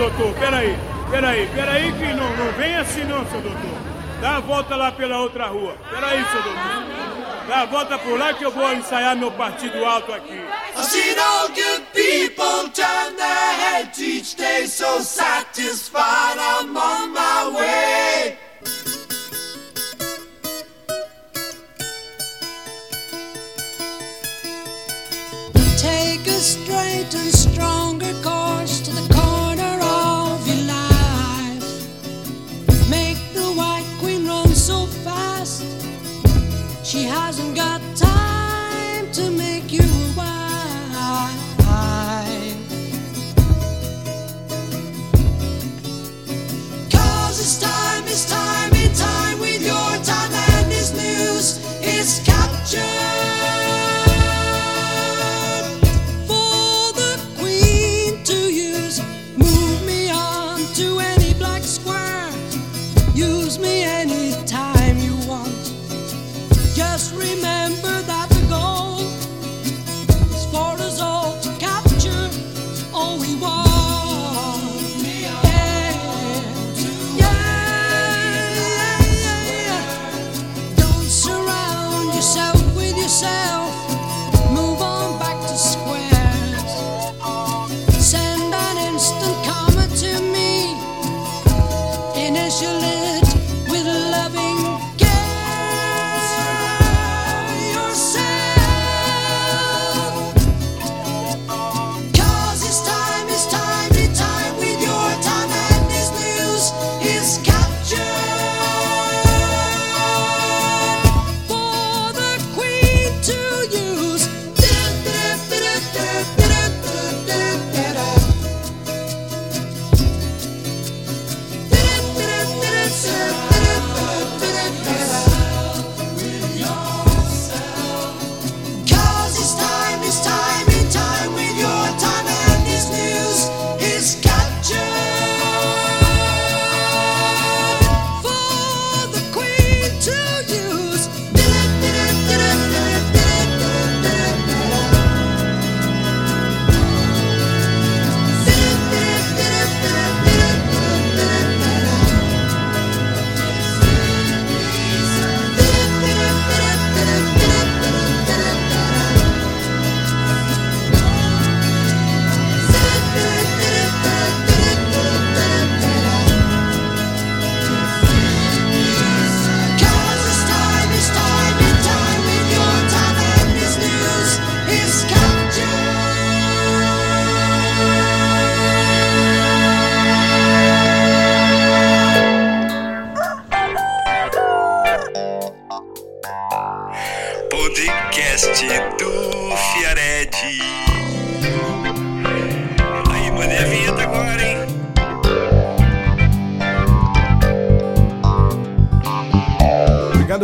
doutor, peraí, peraí, peraí que não, não vem assim não, seu doutor. Dá a volta lá pela outra rua. Peraí, seu doutor. Dá a volta por lá que eu vou ensaiar meu partido alto aqui. I've seen all good people turn their heads each day so satisfied I'm on my way. Take a straight and stronger course She hasn't got time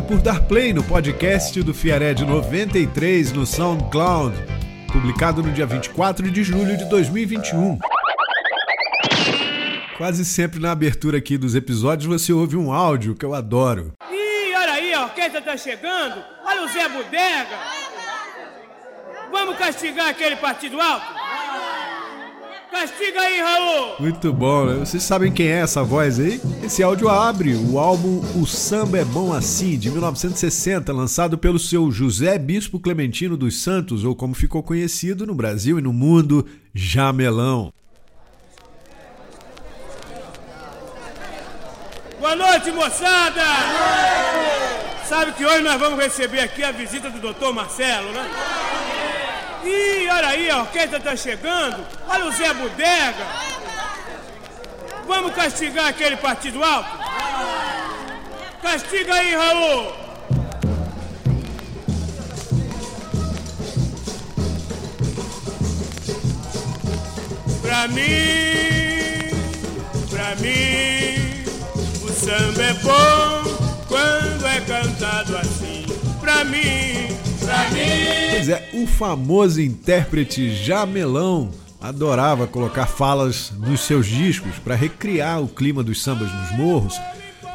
por dar play no podcast do Fiared 93 no SoundCloud, publicado no dia 24 de julho de 2021. Quase sempre na abertura aqui dos episódios você ouve um áudio que eu adoro. Ih, olha aí, a orquestra tá chegando. Olha o Zé Bodega. Vamos castigar aquele partido alto? Castiga aí, Raul. Muito bom, né? Vocês sabem quem é essa voz aí? Esse áudio abre o álbum O Samba é Bom Assim, de 1960, lançado pelo seu José Bispo Clementino dos Santos, ou como ficou conhecido no Brasil e no mundo, Jamelão. Boa noite, moçada! Sabe que hoje nós vamos receber aqui a visita do doutor Marcelo, né? Ih, olha aí, a orquestra tá chegando. Olha o Zé Bodega. Vamos castigar aquele partido alto? Castiga aí, Raul. Pra mim, pra mim, o samba é bom quando é cantado assim. Pra mim. Pois é, o famoso intérprete Jamelão adorava colocar falas nos seus discos para recriar o clima dos sambas nos morros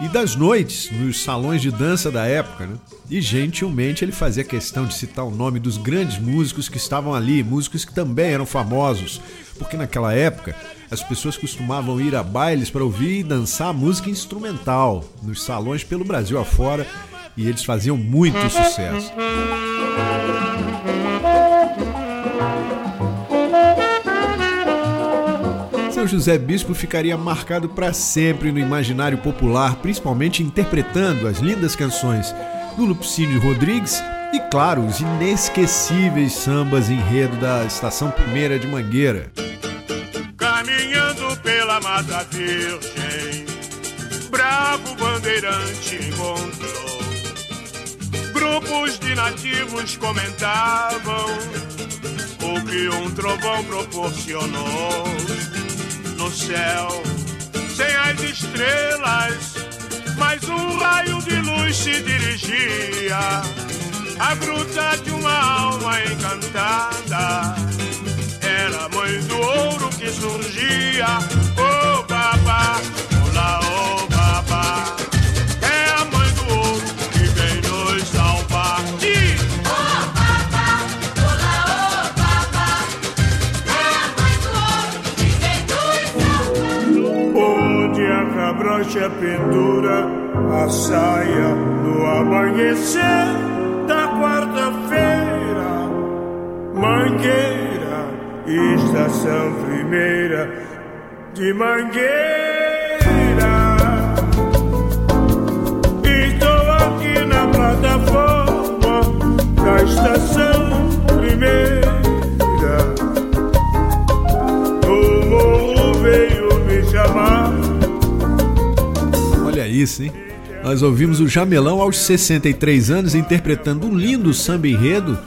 e das noites nos salões de dança da época, né? E gentilmente ele fazia questão de citar o nome dos grandes músicos que estavam ali, músicos que também eram famosos. porque naquela época as pessoas costumavam ir a bailes para ouvir e dançar música instrumental nos salões pelo Brasil afora e eles faziam muito sucesso. São José Bispo ficaria marcado para sempre no imaginário popular, principalmente interpretando as lindas canções do Lupicínio Rodrigues e, claro, os inesquecíveis sambas enredo da Estação Primeira de Mangueira. Caminhando pela Mata Virgem, bravo bandeirante encontrou. Grupos de nativos comentavam o que um trovão proporcionou no céu, sem as estrelas, mas um raio de luz se dirigia à gruta de uma alma encantada. Era a mãe do ouro que surgia, oh babá, cabrocha pendura a saia no amanhecer da quarta-feira. Mangueira, estação primeira de Mangueira. Estou aqui na plataforma da estação isso, hein? Nós ouvimos o Jamelão aos 63 anos interpretando um lindo samba enredo,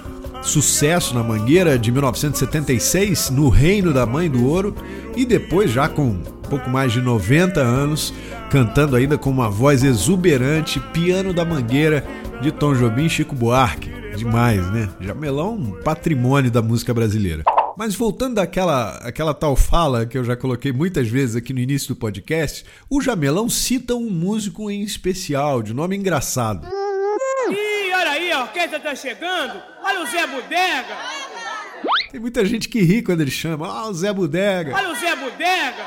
sucesso na Mangueira de 1976, no Reino da Mãe do Ouro, e depois, já com pouco mais de 90 anos, cantando ainda com uma voz exuberante, Piano da Mangueira de Tom Jobim e Chico Buarque. Demais, né? Jamelão, um patrimônio da música brasileira. Mas voltando daquela aquela tal fala que eu já coloquei muitas vezes aqui no início do podcast, o Jamelão cita um músico em especial, de nome engraçado. Ih, olha aí, a orquestra tá chegando. Olha o Zé Bodega. Tem muita gente que ri quando ele chama, ah, o Zé Bodega. Olha o Zé Bodega.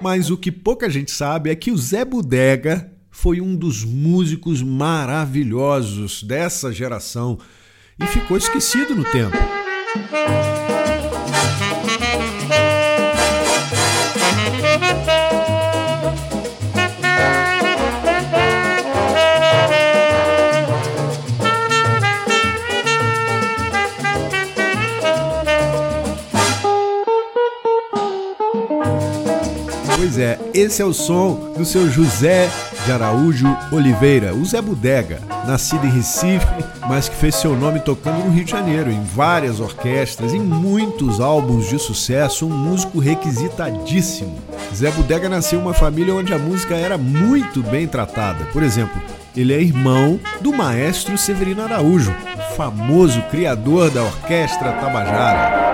Mas o que pouca gente sabe é que o Zé Bodega foi um dos músicos maravilhosos dessa geração e ficou esquecido no tempo. Esse é o som do seu José de Araújo Oliveira, o Zé Bodega, nascido em Recife, mas que fez seu nome tocando no Rio de Janeiro, em várias orquestras, em muitos álbuns de sucesso, um músico requisitadíssimo. Zé Bodega nasceu em uma família onde a música era muito bem tratada. Por exemplo, ele é irmão do maestro Severino Araújo, famoso criador da Orquestra Tabajara.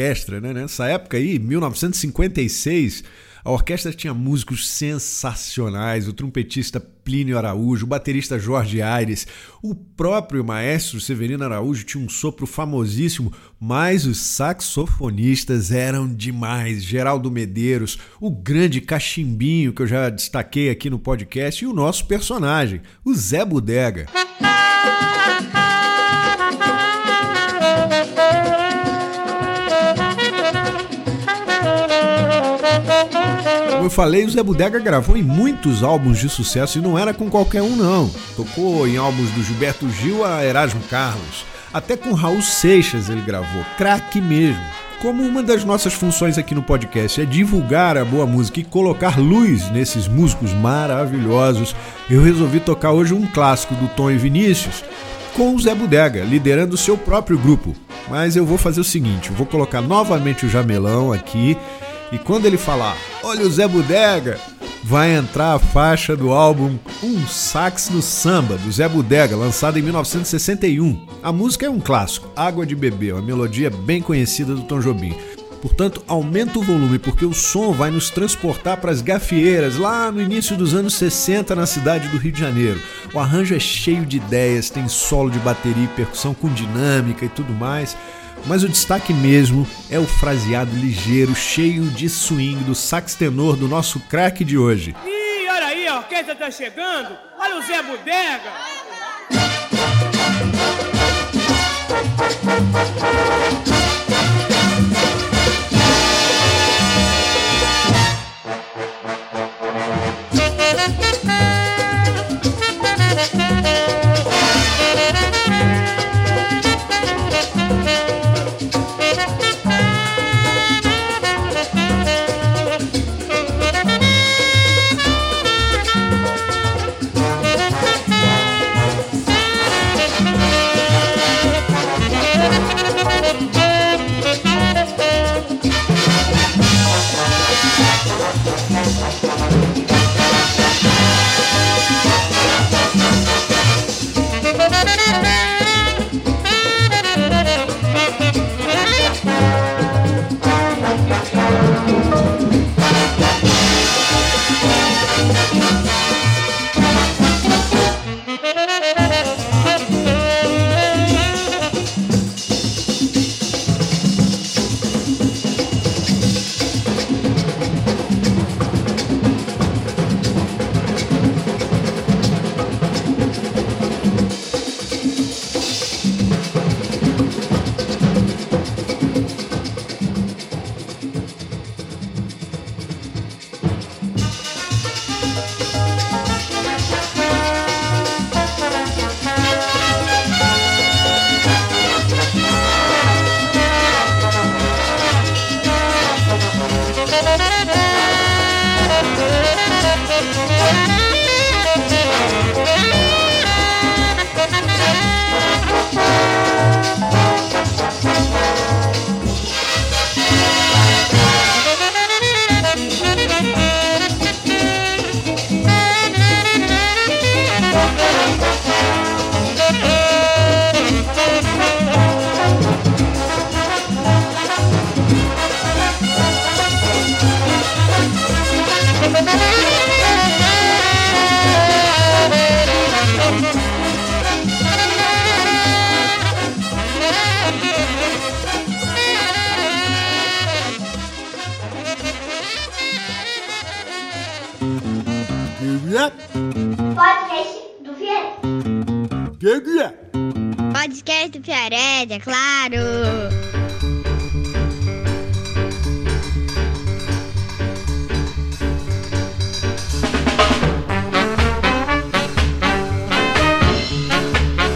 Orquestra, né? Nessa época aí, 1956, a orquestra tinha músicos sensacionais, o trompetista Plínio Araújo, o baterista Jorge Aires, o próprio maestro Severino Araújo tinha um sopro famosíssimo, mas os saxofonistas eram demais. Geraldo Medeiros, o grande cachimbinho que eu já destaquei aqui no podcast e o nosso personagem, o Zé Bodega. Como eu falei, o Zé Bodega gravou em muitos álbuns de sucesso e não era com qualquer um, não. Tocou em álbuns do Gilberto Gil a Erasmo Carlos. Até com Raul Seixas ele gravou, craque mesmo. Como uma das nossas funções aqui no podcast é divulgar a boa música e colocar luz nesses músicos maravilhosos, eu resolvi tocar hoje um clássico do Tom e Vinícius com o Zé Bodega, liderando o seu próprio grupo. Mas eu vou fazer o seguinte, eu vou colocar novamente o Jamelão aqui e quando ele falar, olha o Zé Bodega, vai entrar a faixa do álbum Um Sax no Samba, do Zé Bodega, lançado em 1961. A música é um clássico, Água de Beber, uma melodia bem conhecida do Tom Jobim. Portanto, aumenta o volume porque o som vai nos transportar para as gafieiras lá no início dos anos 60 na cidade do Rio de Janeiro. O arranjo é cheio de ideias, tem solo de bateria e percussão com dinâmica e tudo mais. Mas o destaque mesmo é o fraseado ligeiro, cheio de swing do sax tenor do nosso craque de hoje. Ih, olha aí, a orquestra tá chegando. Olha o Zé Bodega. Podcast Vieira. Podcast do Piared, é claro.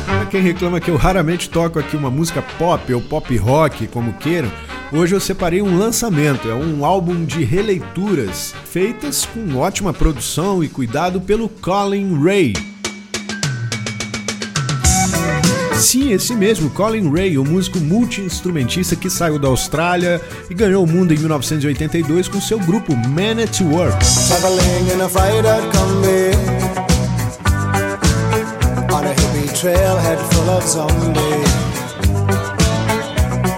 Pra quem reclama que eu raramente toco aqui uma música pop ou pop rock, como queiram, hoje eu separei um lançamento. É um álbum de releituras feitas com ótima produção e cuidado pelo Colin Ray. Sim, esse mesmo, Colin Ray, o músico multi-instrumentista que saiu da Austrália e ganhou o mundo em 1982 com seu grupo Man at Work.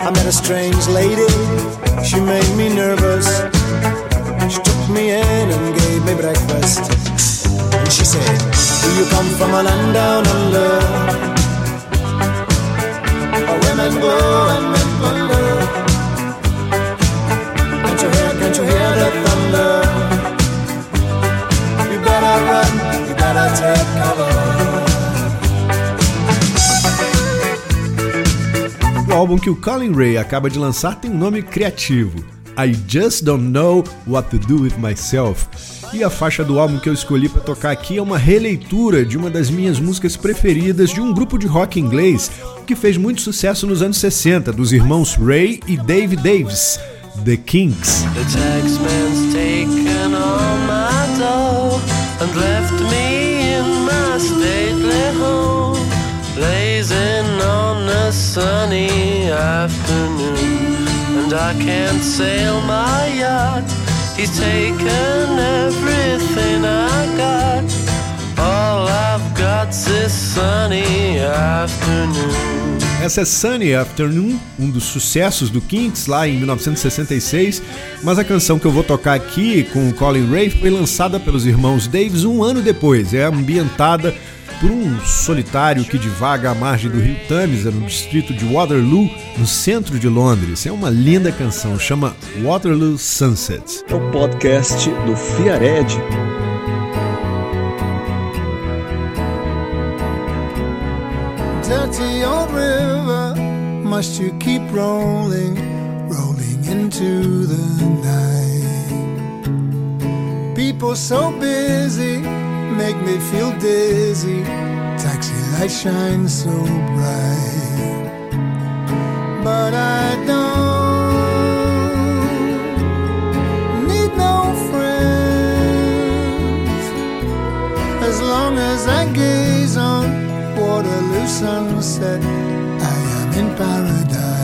I met a strange lady, she made me nervous. She took me in and gave me breakfast. And she said, do you come from a land down under O álbum que o Colin Ray acaba de lançar tem um nome criativo. I Just Don't Know What to Do With Myself. E a faixa do álbum que eu escolhi para tocar aqui é uma releitura de uma das minhas músicas preferidas de um grupo de rock inglês que fez muito sucesso nos anos 60, dos irmãos Ray e Dave Davis, The Kings. He's taken everything I got. All I've this sunny afternoon. Essa é Sunny Afternoon, um dos sucessos do Kinks lá em 1966, mas a canção que eu vou tocar aqui com o Colin Ray foi lançada pelos irmãos Davis um ano depois. É ambientada por um solitário que divaga à margem do rio Tamisa, no distrito de Waterloo, no centro de Londres. É uma linda canção, chama Waterloo Sunset. É o podcast do Fiared. dirty old river, must you keep rolling, rolling into the night? People so busy make me feel dizzy. Taxi lights shine so bright, but I don't need no friends as long as I gaze on Waterloo sunset, I am in paradise.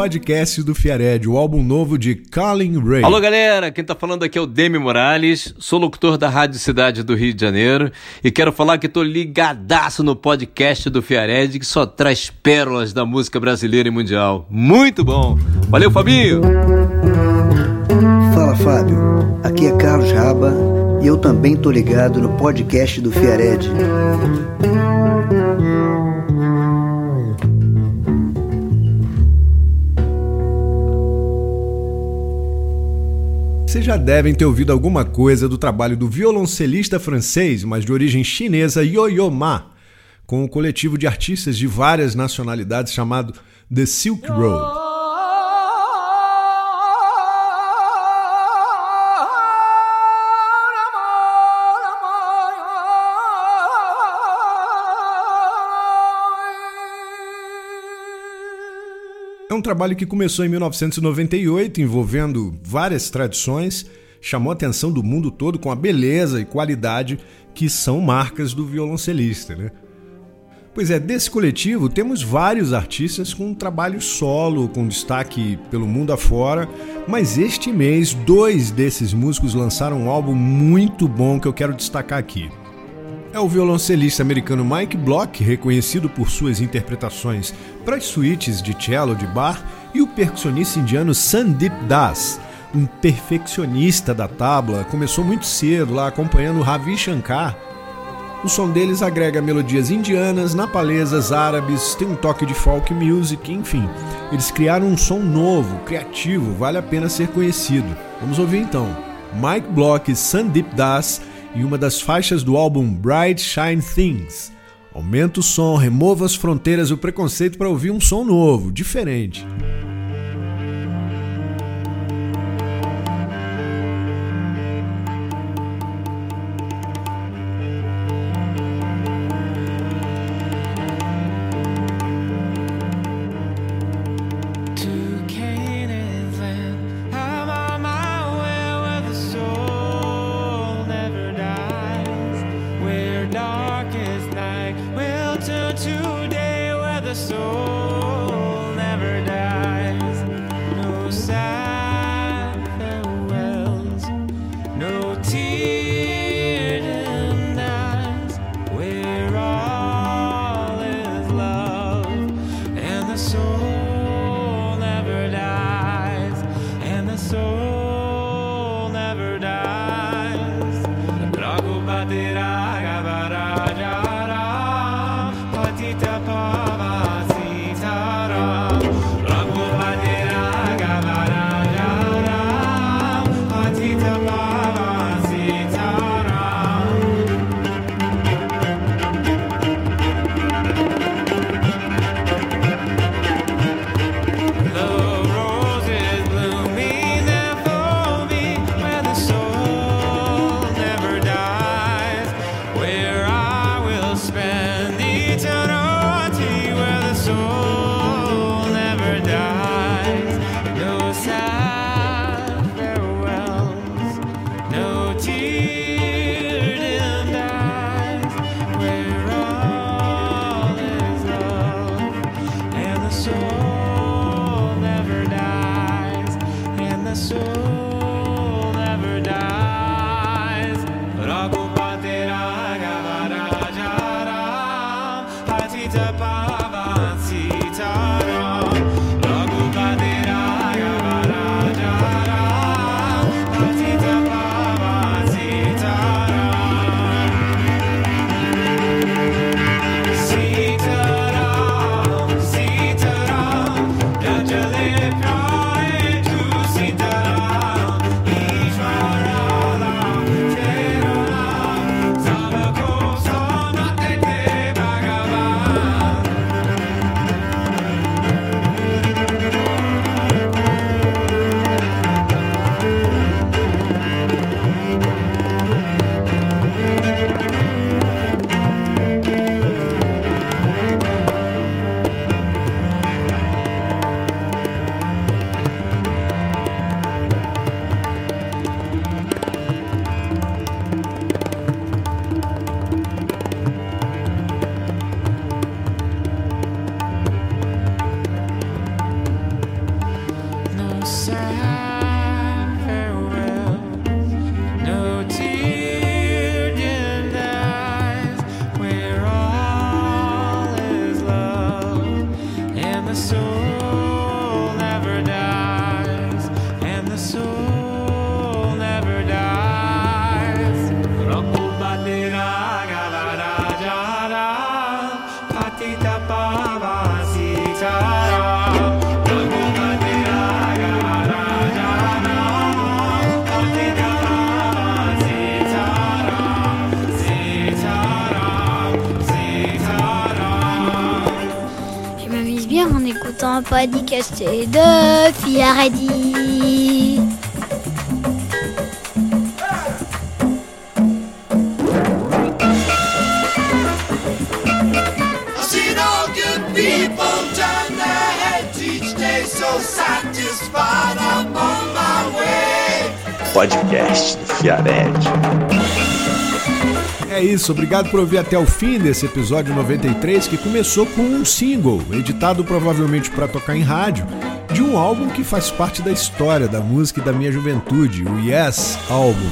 Podcast do Fiared, o álbum novo de Colin Ray. Alô galera, quem tá falando aqui é o Demi Morales, sou locutor da Rádio Cidade do Rio de Janeiro e quero falar que tô ligadaço no podcast do Fiared que só traz pérolas da música brasileira e mundial. Muito bom! Valeu Fabinho! Fala Fábio, aqui é Carlos Raba e eu também tô ligado no podcast do Fiared. Vocês já devem ter ouvido alguma coisa do trabalho do violoncelista francês, mas de origem chinesa, Yo-Yo Ma, com um coletivo de artistas de várias nacionalidades chamado The Silk Road. É um trabalho que começou em 1998, envolvendo várias tradições, chamou a atenção do mundo todo com a beleza e qualidade que são marcas do violoncelista, né? Pois é, desse coletivo temos vários artistas com trabalho solo, com destaque pelo mundo afora, mas este mês dois desses músicos lançaram um álbum muito bom que eu quero destacar aqui. É o violoncelista americano Mike Block, reconhecido por suas interpretações para as suítes de cello de bar, e o percussionista indiano Sandeep Das, um perfeccionista da tabla, começou muito cedo lá acompanhando Ravi Shankar. O som deles agrega melodias indianas, napalesas, árabes, tem um toque de folk music, enfim. Eles criaram um som novo, criativo, vale a pena ser conhecido. Vamos ouvir então. Mike Block e Sandeep Das em uma das faixas do álbum Bright Shine Things. Aumenta o som, remova as fronteiras e o preconceito para ouvir um som novo, diferente. Podcast de Fiaredi. I've seen all good people turn their heads each day Podcast do Fiared. É isso, obrigado por ouvir até o fim desse episódio 93 que começou com um single, editado provavelmente para tocar em rádio, de um álbum que faz parte da história da música e da minha juventude, o Yes Album.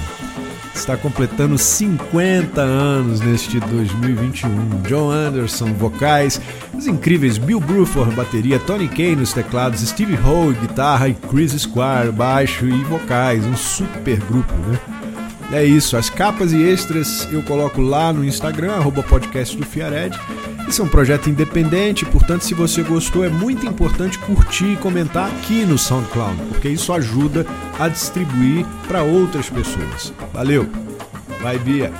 Está completando 50 anos neste 2021. John Anderson, vocais, os incríveis Bill Bruford, bateria, Tony Kane nos teclados, Steve Howe, guitarra e Chris Squire, baixo e vocais. Um super grupo, né? É isso, as capas e extras eu coloco lá no Instagram, arroba podcast do Fiared. Esse é um projeto independente, portanto, se você gostou, é muito importante curtir e comentar aqui no SoundCloud, porque isso ajuda a distribuir para outras pessoas. Valeu! Vai, Bia!